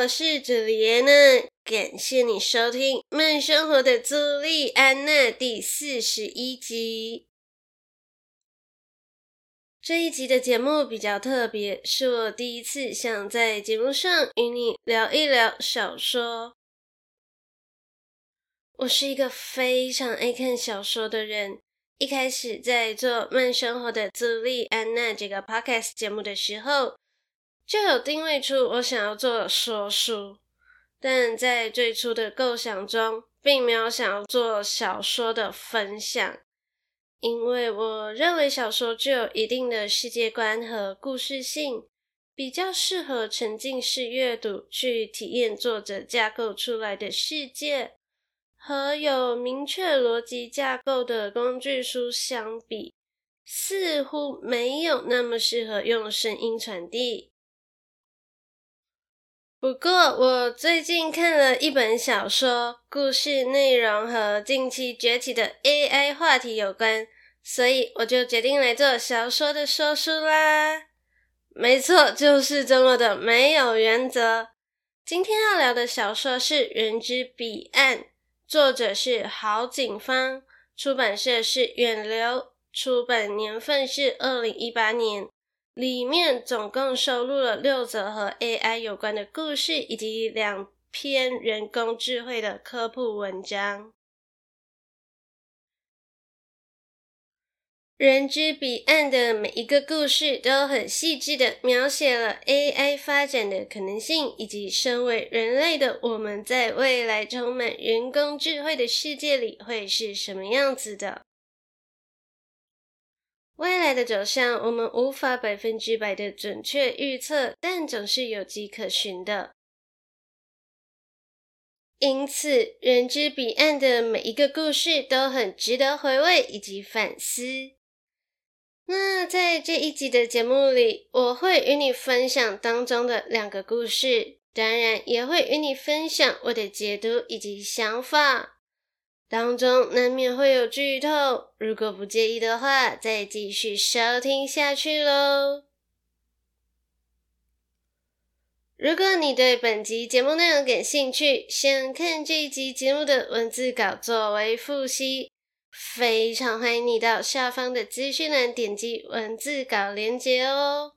我是朱莉安娜。感谢你收听《慢生活的朱莉安娜》第四十一集。这一集的节目比较特别，是我第一次想在节目上与你聊一聊小说。我是一个非常爱看小说的人。一开始在做《慢生活的朱莉安娜》这个 podcast 节目的时候，就有定位出我想要做说书。但在最初的构想中，并没有想要做小说的分享，因为我认为小说具有一定的世界观和故事性，比较适合沉浸式阅读，去体验作者架构出来的世界。和有明确逻辑架构的工具书相比，似乎没有那么适合用声音传递。不过，我最近看了一本小说，故事内容和近期崛起的 AI 话题有关，所以我就决定来做小说的说书啦。没错，就是这么的没有原则。今天要聊的小说是《人之彼岸》，作者是郝景芳，出版社是远流，出版年份是二零一八年。里面总共收录了六则和 AI 有关的故事，以及两篇人工智慧的科普文章。人之彼岸的每一个故事都很细致的描写了 AI 发展的可能性，以及身为人类的我们在未来充满人工智慧的世界里会是什么样子的。未来的走向，我们无法百分之百的准确预测，但总是有迹可循的。因此，人之彼岸的每一个故事都很值得回味以及反思。那在这一集的节目里，我会与你分享当中的两个故事，当然也会与你分享我的解读以及想法。当中难免会有剧透，如果不介意的话，再继续收听下去喽。如果你对本集节目内容感兴趣，想看这一集节目的文字稿作为复习，非常欢迎你到下方的资讯栏点击文字稿连接哦。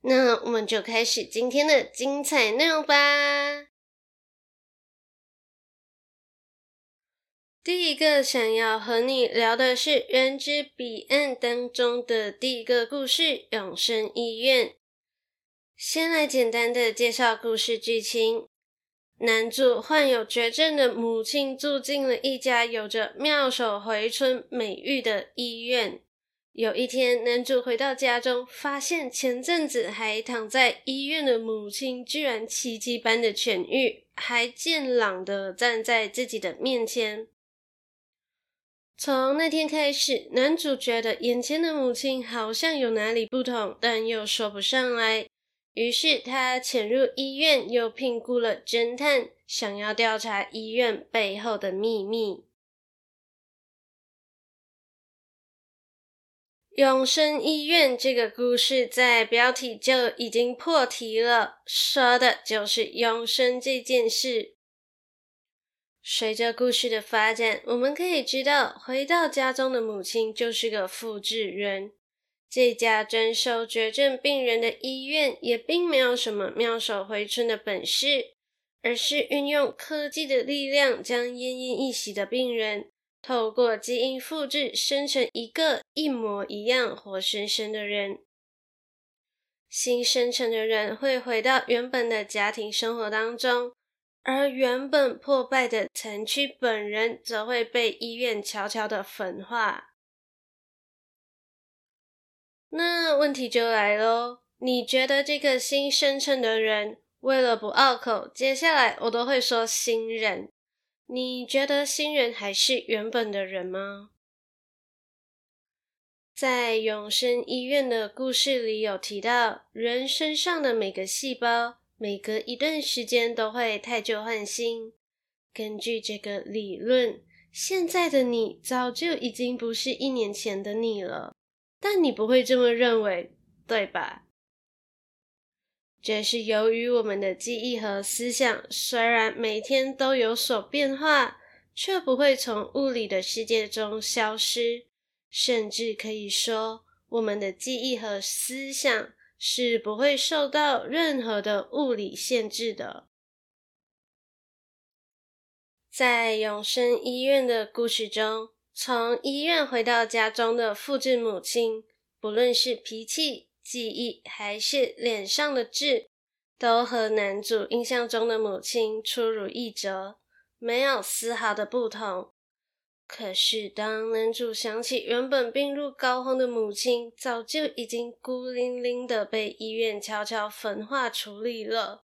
那我们就开始今天的精彩内容吧。第一个想要和你聊的是《人之彼岸》当中的第一个故事《永生医院》。先来简单的介绍故事剧情：男主患有绝症的母亲住进了一家有着妙手回春美誉的医院。有一天，男主回到家中，发现前阵子还躺在医院的母亲居然奇迹般的痊愈，还健朗的站在自己的面前。从那天开始，男主觉得眼前的母亲好像有哪里不同，但又说不上来。于是他潜入医院，又聘雇了侦探，想要调查医院背后的秘密。永生医院这个故事在标题就已经破题了，说的就是永生这件事。随着故事的发展，我们可以知道，回到家中的母亲就是个复制人。这家专收绝症病人的医院也并没有什么妙手回春的本事，而是运用科技的力量，将奄奄一息的病人透过基因复制生成一个一模一样、活生生的人。新生成的人会回到原本的家庭生活当中。而原本破败的城区本人，则会被医院悄悄的焚化。那问题就来喽，你觉得这个新生成的人，为了不拗口，接下来我都会说新人，你觉得新人还是原本的人吗？在永生医院的故事里有提到，人身上的每个细胞，每隔一段时间都会汰旧换新。根据这个理论，现在的你早就已经不是一年前的你了。但你不会这么认为，对吧？这是由于我们的记忆和思想虽然每天都有所变化，却不会从物理的世界中消失。甚至可以说，我们的记忆和思想是不会受到任何的物理限制的。在永生医院的故事中，从医院回到家中的复制母亲，不论是脾气，记忆还是脸上的痣，都和男主印象中的母亲出如一辙，没有丝毫的不同。可是，当男主想起原本病入膏肓的母亲，早就已经孤零零的被医院悄悄焚化处理了，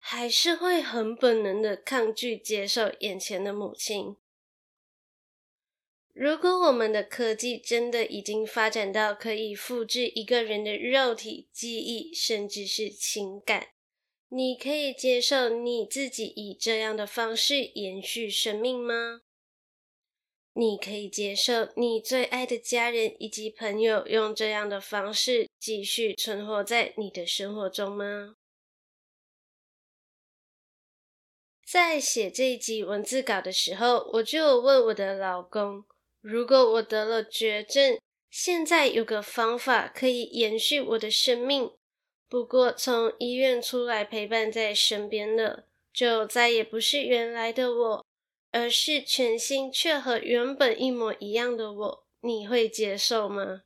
还是会很本能的抗拒接受眼前的母亲。如果我们的科技真的已经发展到可以复制一个人的肉体、记忆，甚至是情感，你可以接受你自己以这样的方式延续生命吗？你可以接受你最爱的家人以及朋友用这样的方式继续存活在你的生活中吗？在写这一集文字稿的时候，我就问我的老公。如果我得了绝症，现在有个方法可以延续我的生命。不过从医院出来陪伴在身边的，就再也不是原来的我，而是全新却和原本一模一样的我。你会接受吗？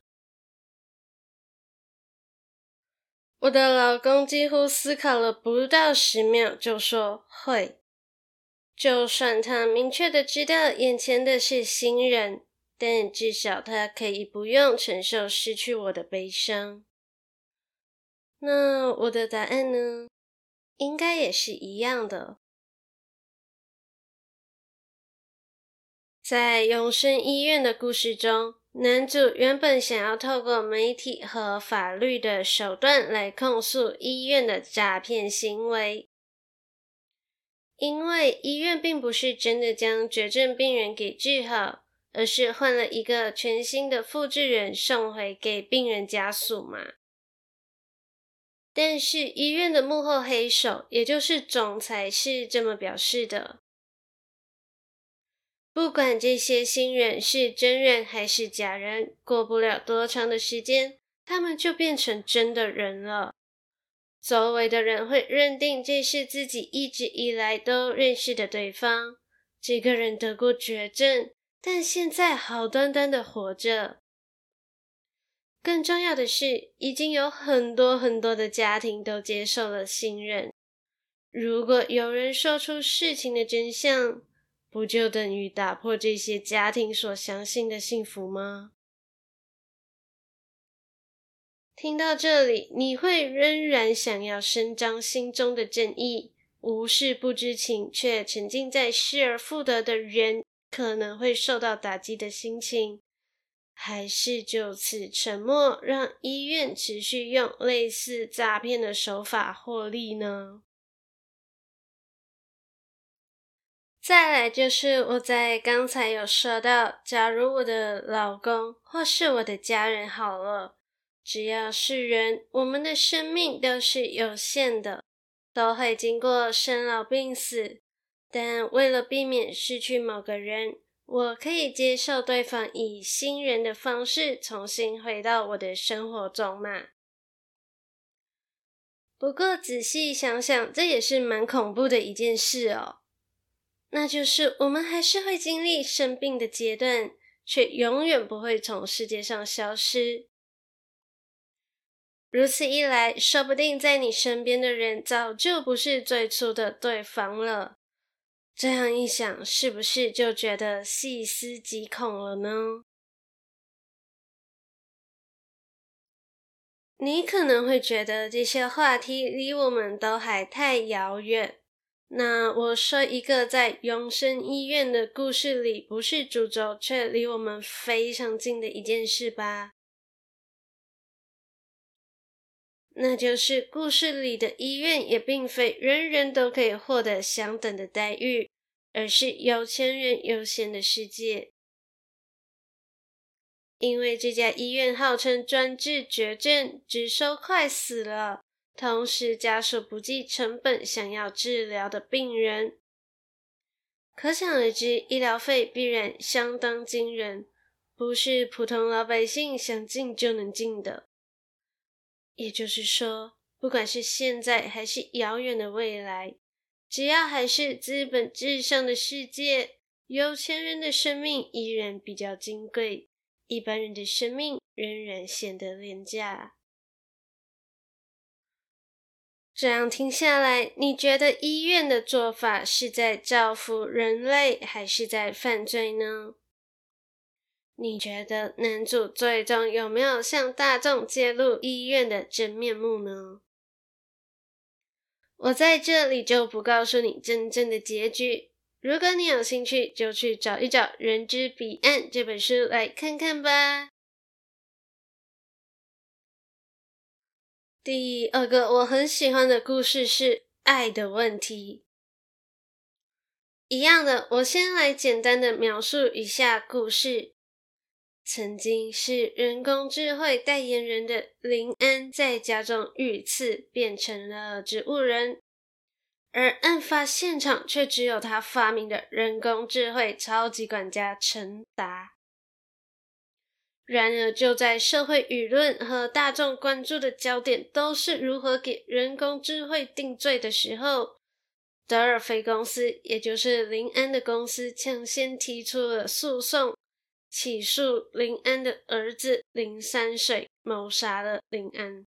我的老公几乎思考了不到十秒，就说会。就算他明确的知道眼前的是新人。但至少他可以不用承受失去我的悲伤。那我的答案呢？应该也是一样的。在永生医院的故事中，男主原本想要透过媒体和法律的手段来控诉医院的诈骗行为，因为医院并不是真的将绝症病人给治好。而是换了一个全新的复制人送回给病人家属嘛。但是医院的幕后黑手，也就是总裁，是这么表示的：不管这些新人是真人还是假人，过不了多长的时间，他们就变成真的人了。周围的人会认定这是自己一直以来都认识的对方。这个人得过绝症。但现在好端端的活着。更重要的是，已经有很多很多的家庭都接受了新人。如果有人说出事情的真相，不就等于打破这些家庭所相信的幸福吗？听到这里，你会仍然想要伸张心中的正义，无视不知情却沉浸在失而复得的人可能会受到打击的心情，还是就此沉默，让医院持续用类似诈骗的手法获利呢？再来就是我在刚才有说到，假如我的老公或是我的家人好了，只要是人，我们的生命都是有限的，都会经过生老病死。但为了避免失去某个人，我可以接受对方以新人的方式重新回到我的生活中嘛。不过仔细想想，这也是蛮恐怖的一件事哦。那就是我们还是会经历生病的阶段，却永远不会从世界上消失。如此一来，说不定在你身边的人早就不是最初的对方了。这样一想，是不是就觉得细思极恐了呢？你可能会觉得这些话题离我们都还太遥远，那我说一个在永生医院的故事里不是主轴，却离我们非常近的一件事吧。那就是故事里的医院也并非人人都可以获得相等的待遇，而是有钱人优先的世界。因为这家医院号称专治绝症，只收快死了。同时，家属不计成本想要治疗的病人，可想而知，医疗费必然相当惊人，不是普通老百姓想进就能进的。也就是说，不管是现在还是遥远的未来，只要还是资本至上的世界，有钱人的生命依然比较金贵，一般人的生命仍然显得廉价。这样听下来，你觉得医院的做法是在造福人类，还是在犯罪呢？你觉得男主最终有没有向大众揭露医院的真面目呢？我在这里就不告诉你真正的结局。如果你有兴趣，就去找一找《人之彼岸》这本书来看看吧。第二个我很喜欢的故事是《爱的问题》。一样的，我先来简单的描述一下故事。曾经是人工智慧代言人的林安，在家中遇刺，变成了植物人，而案发现场却只有他发明的人工智慧超级管家陈达。然而，就在社会舆论和大众关注的焦点都是如何给人工智慧定罪的时候，德尔菲公司，也就是林安的公司，抢先提出了诉讼，起诉林安的儿子林山水谋杀了林安。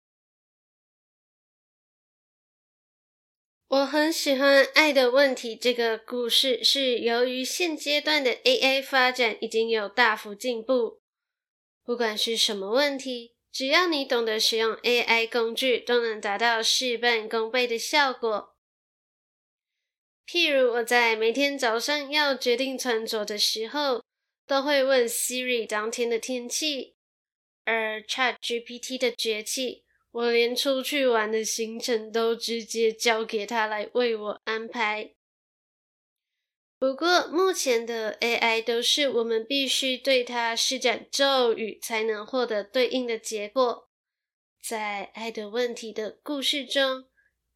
我很喜欢《爱的问题》这个故事，是由于现阶段的 AI 发展已经有大幅进步。不管是什么问题，只要你懂得使用 AI 工具，都能达到事半功倍的效果。譬如我在每天早上要决定穿着的时候，都会问 Siri 当天的天气，而 ChatGPT 的崛起，我连出去玩的行程都直接交给它来为我安排。不过，目前的 AI 都是我们必须对它施展咒语才能获得对应的结果。在《爱的问题》的故事中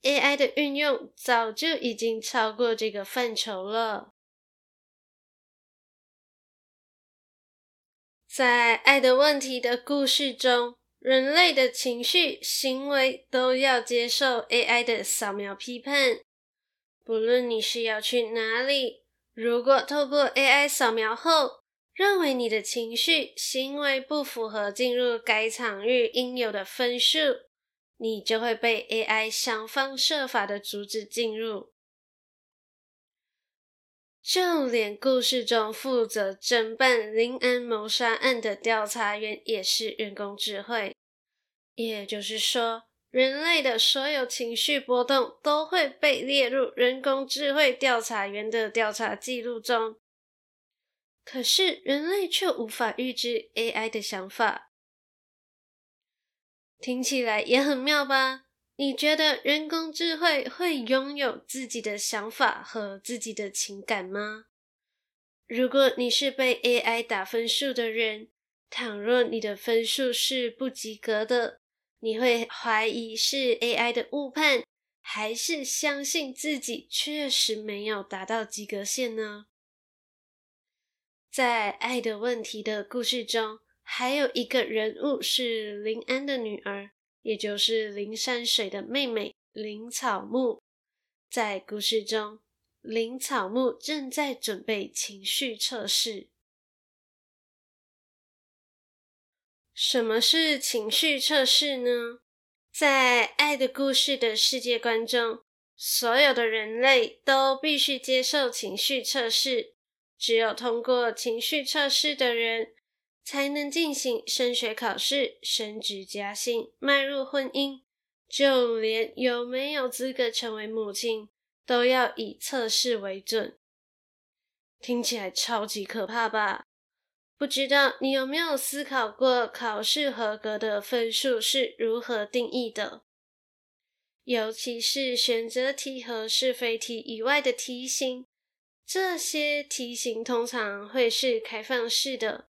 ，AI 的运用早就已经超过这个范畴了。在《爱的问题》的故事中，人类的情绪、行为都要接受 AI 的扫描批判，不论你是要去哪里。如果透过 AI 扫描后，认为你的情绪、行为不符合进入该场域应有的分数，你就会被 AI 想方设法的阻止进入。就连故事中负责侦办林安谋杀案的调查员也是人工智慧，也就是说，人类的所有情绪波动都会被列入人工智慧调查员的调查记录中，可是人类却无法预知 AI 的想法。听起来也很妙吧？你觉得人工智慧会拥有自己的想法和自己的情感吗？如果你是被 AI 打分数的人，倘若你的分数是不及格的，你会怀疑是 AI 的误判，还是相信自己确实没有达到及格线呢？在《爱的问题》的故事中，还有一个人物是林安的女儿，也就是林山水的妹妹林草木。在故事中，林草木正在准备情绪测试。什么是情绪测试呢？在爱的故事的世界观中，所有的人类都必须接受情绪测试。只有通过情绪测试的人，才能进行升学考试、升职加薪、迈入婚姻。就连有没有资格成为母亲，都要以测试为准。听起来超级可怕吧？不知道你有没有思考过，考试合格的分数是如何定义的？尤其是选择题和是非题以外的题型，这些题型通常会是开放式的。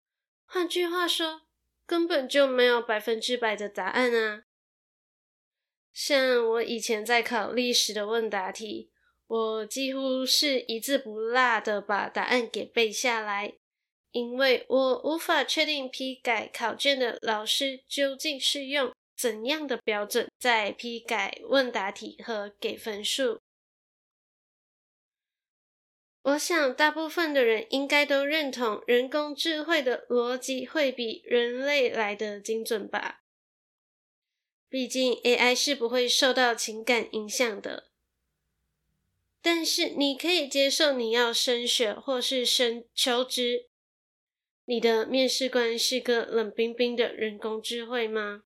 换句话说，根本就没有百分之百的答案啊！像我以前在考历史的问答题，我几乎是一字不落的把答案给背下来，因为我无法确定批改考卷的老师究竟是用怎样的标准在批改问答题和给分数？我想大部分的人应该都认同，人工智慧的逻辑会比人类来得精准吧？毕竟 AI 是不会受到情感影响的。但是你可以接受你要升学或是升求职，你的面试官是个冷冰冰的人工智慧吗？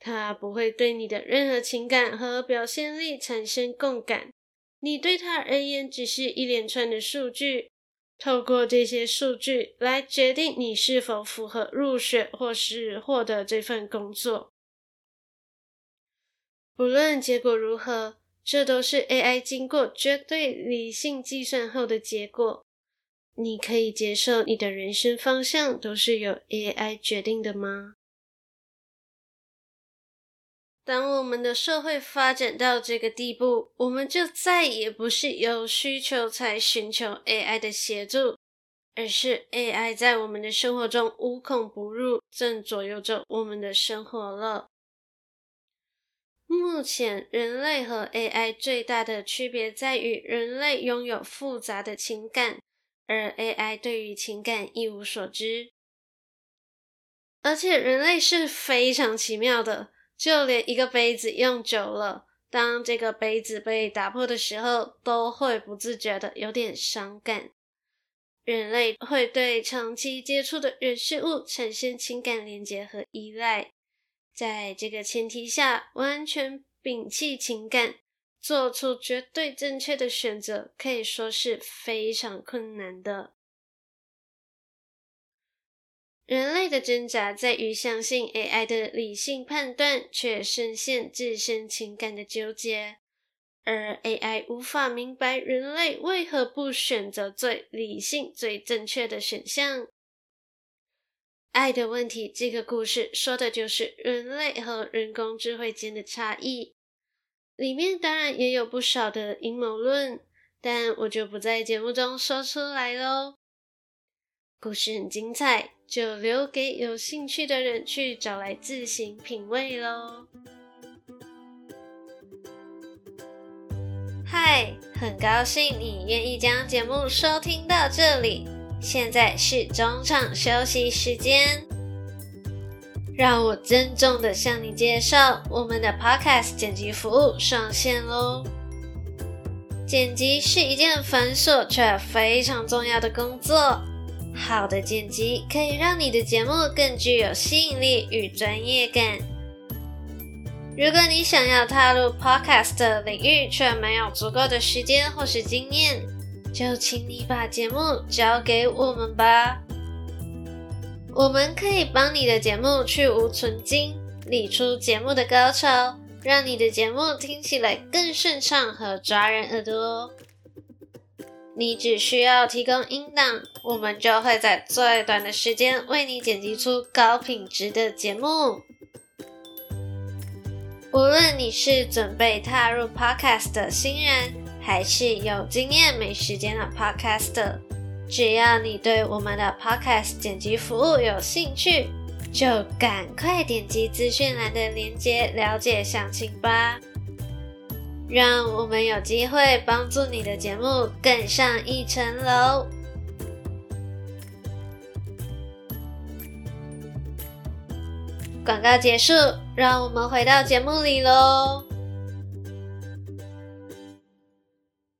他不会对你的任何情感和表现力产生共感，你对他而言只是一连串的数据，透过这些数据来决定你是否符合入学或是获得这份工作。不论结果如何，这都是 AI 经过绝对理性计算后的结果。你可以接受你的人生方向都是由 AI 决定的吗？当我们的社会发展到这个地步，我们就再也不是有需求才寻求 AI 的协助，而是 AI 在我们的生活中无孔不入，正左右着我们的生活了。目前，人类和 AI 最大的区别在于，人类拥有复杂的情感，而 AI 对于情感一无所知。而且，人类是非常奇妙的。就连一个杯子用久了，当这个杯子被打破的时候，都会不自觉的有点伤感。人类会对长期接触的人事物产生情感连结和依赖，在这个前提下，完全摒弃情感，做出绝对正确的选择，可以说是非常困难的。人类的挣扎在于相信 AI 的理性判断，却深陷自身情感的纠结，而 AI 无法明白人类为何不选择最理性、最正确的选项。爱的问题这个故事说的就是人类和人工智慧间的差异，里面当然也有不少的阴谋论，但我就不在节目中说出来喽。故事很精彩。就留给有兴趣的人去找来自行品味喽。嗨，很高兴你愿意将节目收听到这里。现在是中场休息时间，让我郑重的向你介绍我们的 Podcast 剪辑服务上线喽。剪辑是一件繁琐却非常重要的工作。好的剪辑可以让你的节目更具有吸引力与专业感。如果你想要踏入 Podcast 领域，却没有足够的时间或是经验，就请你把节目交给我们吧。我们可以帮你的节目去芜存金，理出节目的高潮，让你的节目听起来更顺畅和抓人耳朵。你只需要提供音档，我们就会在最短的时间为你剪辑出高品质的节目。无论你是准备踏入 Podcast 的新人，还是有经验没时间的 Podcaster，只要你对我们的 Podcast 剪辑服务有兴趣，就赶快点击资讯栏的链接了解详情吧。让我们有机会帮助你的节目更上一层楼。广告结束，让我们回到节目里喽。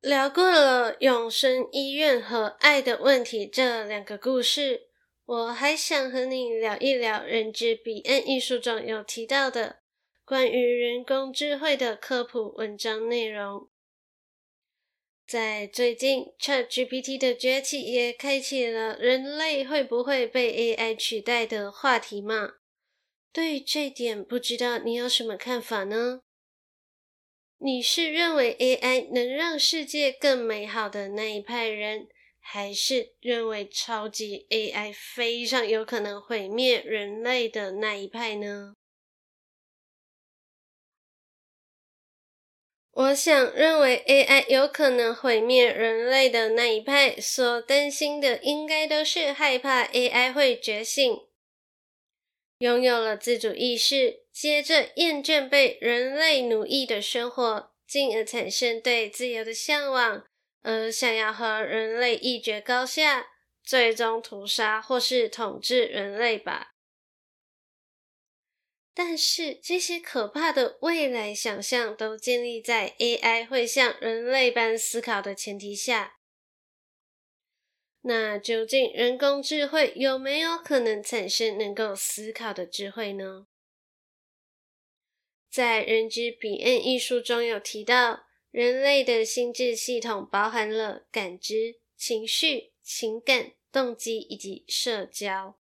聊过了永生医院和爱的问题这两个故事，我还想和你聊一聊《人之彼岸》一书中有提到的。关于人工智慧的科普文章内容，在最近，ChatGPT 的崛起也开启了人类会不会被 AI 取代的话题嘛？对于这点，不知道你有什么看法呢？你是认为 AI 能让世界更美好的那一派人，还是认为超级 AI 非常有可能毁灭人类的那一派呢？我想认为 AI 有可能毁灭人类的那一派，所担心的应该都是害怕 AI 会觉醒。拥有了自主意识，接着厌倦被人类奴役的生活，进而产生对自由的向往，而想要和人类一决高下，最终屠杀或是统治人类吧。但是这些可怕的未来想象都建立在 AI 会像人类般思考的前提下。那究竟人工智慧有没有可能产生能够思考的智慧呢？在《人之彼岸》一书中有提到，人类的心智系统包含了感知、情绪、情感、动机以及社交。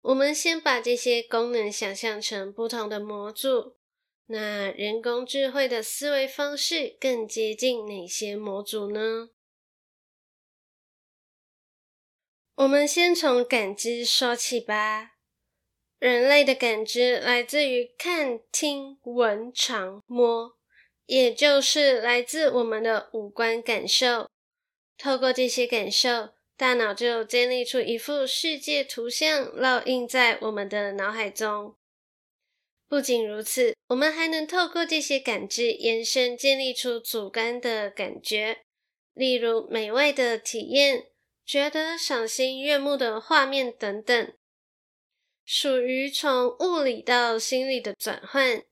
我们先把这些功能想象成不同的模组，那人工智慧的思维方式更接近哪些模组呢？我们先从感知说起吧。人类的感知来自于看、听、闻、尝、摸，也就是来自我们的五官感受。透过这些感受，大脑就建立出一幅世界图像，烙印在我们的脑海中。不仅如此，我们还能透过这些感知延伸，建立出主观的感觉，例如美味的体验。觉得赏心悦目的画面等等，属于从物理到心理的转换。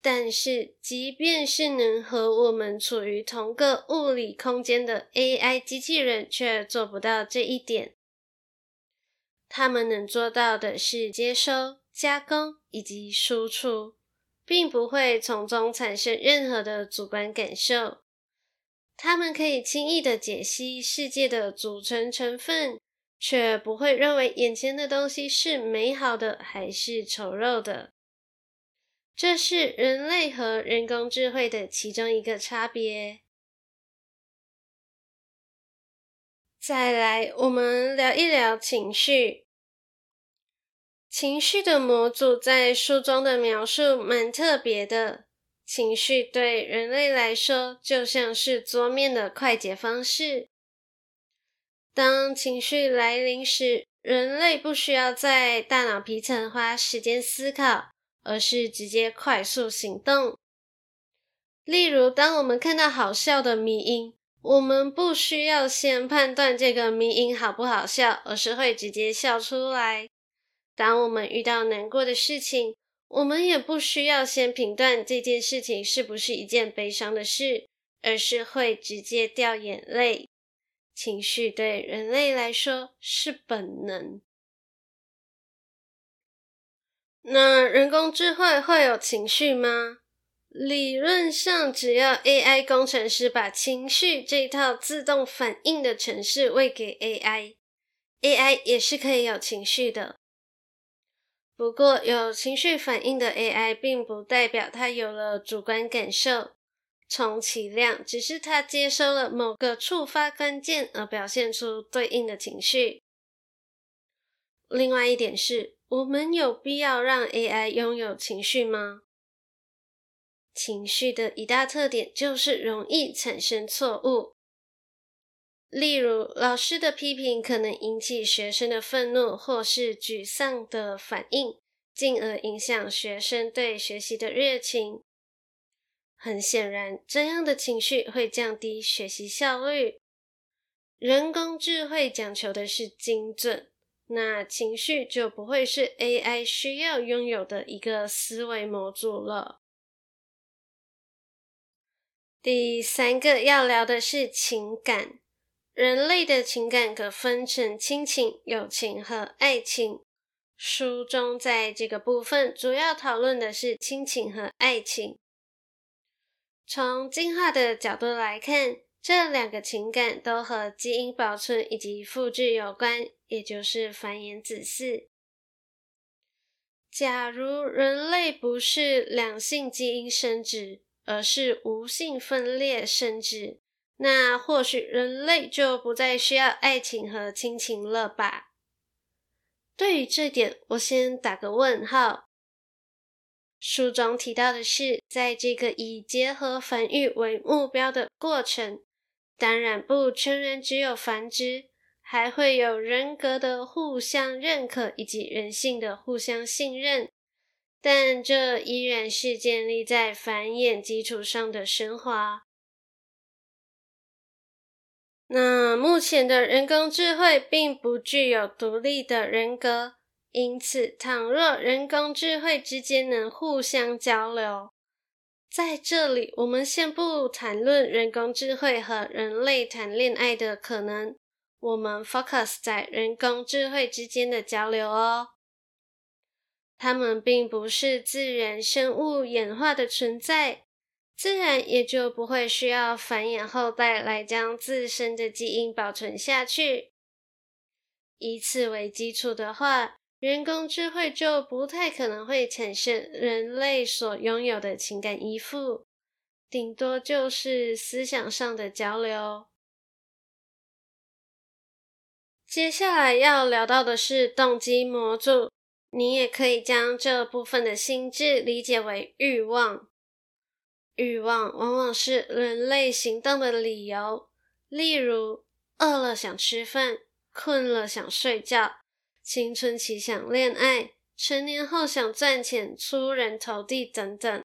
但是，即便是能和我们处于同个物理空间的 AI 机器人，却做不到这一点。他们能做到的是接收、加工以及输出，并不会从中产生任何的主观感受。他们可以轻易的解析世界的组成成分，却不会认为眼前的东西是美好的还是丑陋的。这是人类和人工智慧的其中一个差别。再来，我们聊一聊情绪。情绪的模组在书中的描述蛮特别的。情绪对人类来说就像是桌面的快捷方式。当情绪来临时，人类不需要在大脑皮层花时间思考，而是直接快速行动。例如，当我们看到好笑的迷因，我们不需要先判断这个迷因好不好笑，而是会直接笑出来。当我们遇到难过的事情，我们也不需要先评断这件事情是不是一件悲伤的事，而是会直接掉眼泪。情绪对人类来说是本能。那人工智慧会有情绪吗？理论上，只要 AI 工程师把情绪这套自动反应的程式喂给 AI，AI 也是可以有情绪的。不过，有情绪反应的 AI 并不代表它有了主观感受，充其量只是他接收了某个触发关键而表现出对应的情绪。另外一点是，我们有必要让 AI 拥有情绪吗？情绪的一大特点就是容易产生错误。例如，老师的批评可能引起学生的愤怒或是沮丧的反应，进而影响学生对学习的热情。很显然，这样的情绪会降低学习效率。人工智慧讲求的是精准，那情绪就不会是 AI 需要拥有的一个思维模组了。第三个要聊的是情感。人类的情感可分成亲情、友情和爱情。书中在这个部分主要讨论的是亲情和爱情。从进化的角度来看，这两个情感都和基因保存以及复制有关，也就是繁衍子嗣。假如人类不是两性基因生殖，而是无性分裂生殖，那或许人类就不再需要爱情和亲情了吧？对于这点，我先打个问号。书中提到的是，在这个以结合繁育为目标的过程，当然不全然只有繁殖，还会有人格的互相认可以及人性的互相信任，但这依然是建立在繁衍基础上的升华。那目前的人工智慧并不具有独立的人格，因此，倘若人工智慧之间能互相交流，在这里我们先不谈论人工智慧和人类谈恋爱的可能，我们 focus 在人工智慧之间的交流哦。它们并不是自然生物演化的存在。自然也就不会需要繁衍后代来将自身的基因保存下去。以此为基础的话，人工智慧就不太可能会产生人类所拥有的情感依附，顶多就是思想上的交流。接下来要聊到的是动机模组，你也可以将这部分的心智理解为欲望。欲望往往是人类行动的理由，例如饿了想吃饭，困了想睡觉，青春期想恋爱，成年后想赚钱、出人头地等等。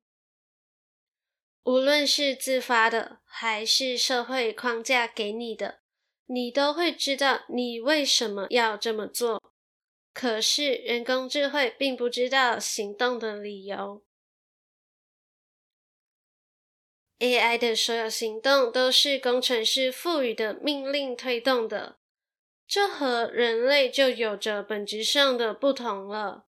无论是自发的，还是社会框架给你的，你都会知道你为什么要这么做。可是人工智慧并不知道行动的理由。AI 的所有行动都是工程师赋予的命令推动的，这和人类就有着本质上的不同了。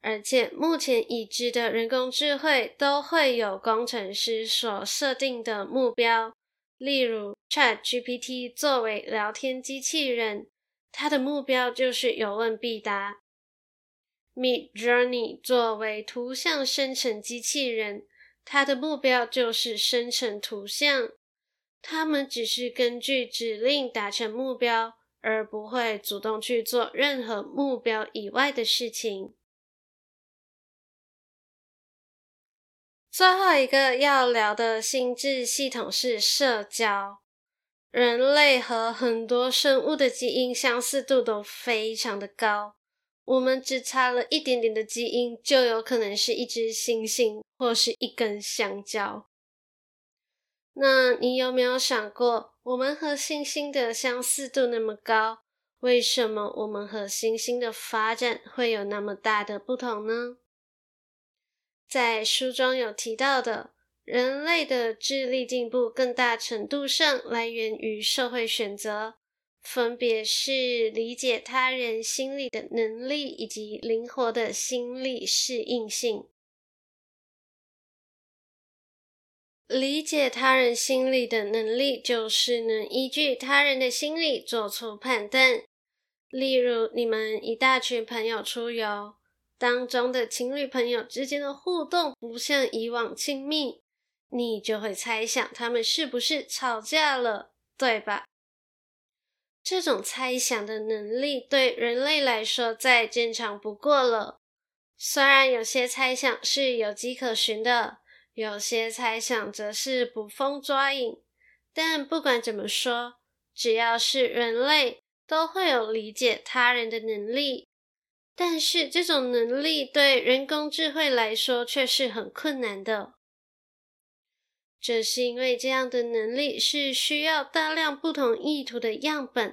而且目前已知的人工智慧都会有工程师所设定的目标，例如 ChatGPT 作为聊天机器人，它的目标就是有问必答；Midjourney 作为图像生成机器人。它的目标就是生成图像，他们只是根据指令达成目标，而不会主动去做任何目标以外的事情。最后一个要聊的心智系统是社交。人类和很多生物的基因相似度都非常的高。我们只差了一点点的基因，就有可能是一只猩猩或是一根香蕉。那你有没有想过，我们和猩猩的相似度那么高，为什么我们和猩猩的发展会有那么大的不同呢？在书中有提到的，人类的智力进步更大程度上来源于社会选择。分别是理解他人心理的能力以及灵活的心理适应性。理解他人心理的能力，就是能依据他人的心理做出判断。例如，你们一大群朋友出游，当中的情侣朋友之间的互动不像以往亲密，你就会猜想他们是不是吵架了，对吧？这种猜想的能力对人类来说再正常不过了。虽然有些猜想是有迹可循的，有些猜想则是捕风抓影，但不管怎么说，只要是人类，都会有理解他人的能力。但是这种能力对人工智慧来说却是很困难的。这是因为这样的能力是需要大量不同意图的样本。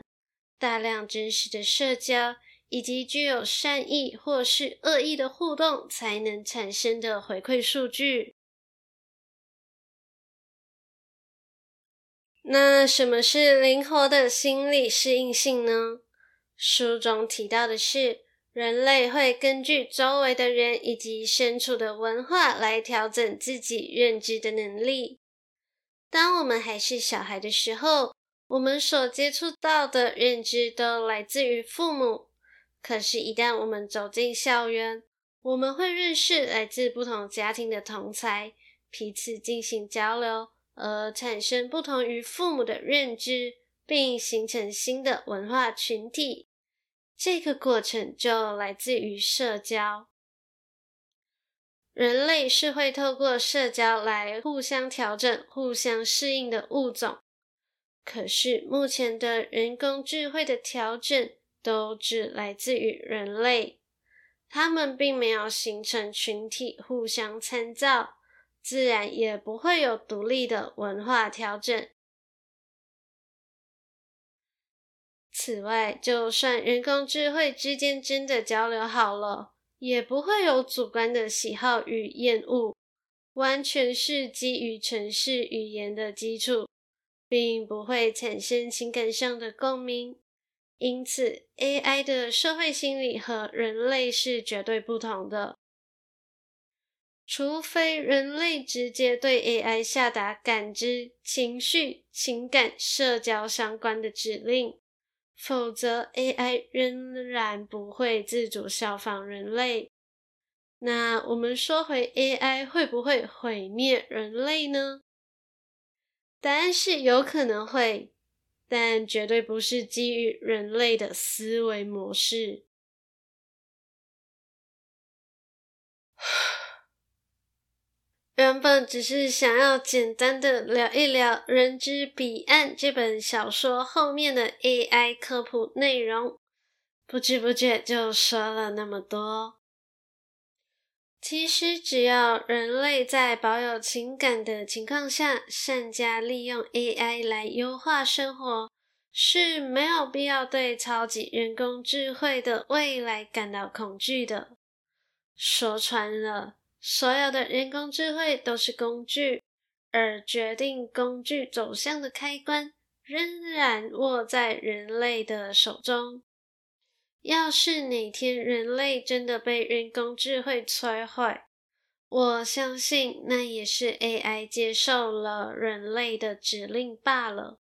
大量真实的社交，以及具有善意或是恶意的互动，才能产生的回馈数据。那什么是灵活的心理适应性呢？书中提到的是，人类会根据周围的人以及身处的文化来调整自己认知的能力。当我们还是小孩的时候，我们所接触到的认知都来自于父母。可是，一旦我们走进校园，我们会认识来自不同家庭的同侪，彼此进行交流，而产生不同于父母的认知，并形成新的文化群体。这个过程就来自于社交。人类是会透过社交来互相调整、互相适应的物种。可是，目前的人工智慧的调整，都只来自于人类，他们并没有形成群体互相参照，自然也不会有独立的文化调整。此外，就算人工智慧之间真的交流好了，也不会有主观的喜好与厌恶，完全是基于程式语言的基础，并不会产生情感上的共鸣。因此，AI 的社会心理和人类是绝对不同的。除非人类直接对 AI 下达感知、情绪、情感、社交相关的指令，否则 AI 仍然不会自主效仿人类。那我们说回 AI 会不会毁灭人类呢？答案是有可能会。但绝对不是基于人类的思维模式。原本只是想要简单的聊一聊《人之彼岸》这本小说后面的 AI 科普内容，不知不觉就说了那么多。其实，只要人类在保有情感的情况下，善加利用 AI 来优化生活，是没有必要对超级人工智慧的未来感到恐惧的。说穿了，所有的人工智慧都是工具，而决定工具走向的开关，仍然握在人类的手中。要是哪天人类真的被人工智慧摧毁，我相信那也是 AI 接受了人类的指令罢了。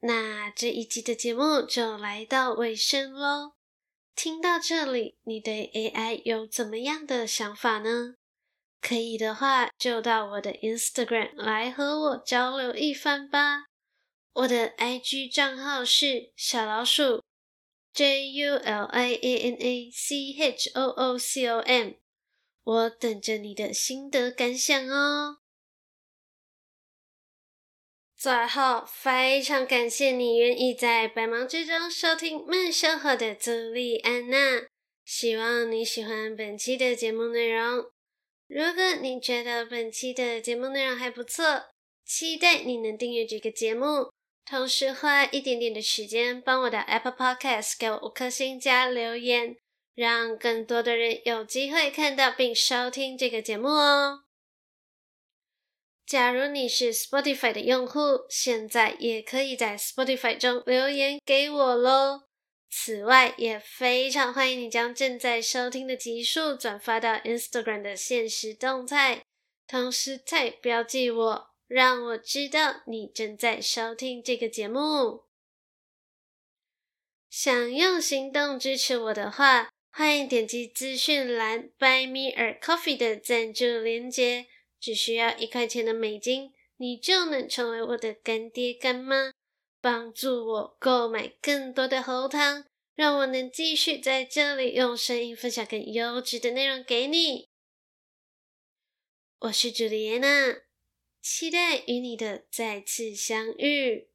那这一集的节目就来到尾声喽。听到这里，你对 AI 有怎么样的想法呢？可以的话，就到我的 Instagram 来和我交流一番吧。我的 IG 账号是小老鼠。J U L I A N A C H O O C O M，我等着你的心得感想哦。最后，非常感谢你愿意在百忙之中收听慢生活的朱莉安娜。希望你喜欢本期的节目内容。如果你觉得本期的节目内容还不错，期待你能订阅这个节目。同时花一点点的时间，帮我的 Apple Podcast 给我五颗星加留言，让更多的人有机会看到并收听这个节目哦。假如你是 Spotify 的用户，现在也可以在 Spotify 中留言给我喽。此外，也非常欢迎你将正在收听的集数转发到 Instagram 的限时动态，同时 tag 标记我。让我知道你正在收听这个节目。想用行动支持我的话，欢迎点击资讯栏 Buy Me a Coffee 的赞助链接，只需要一块钱的美金，你就能成为我的干爹干妈，帮助我购买更多的喉糖，让我能继续在这里用声音分享更优质的内容给你。我是朱丽叶娜。期待与你的再次相遇。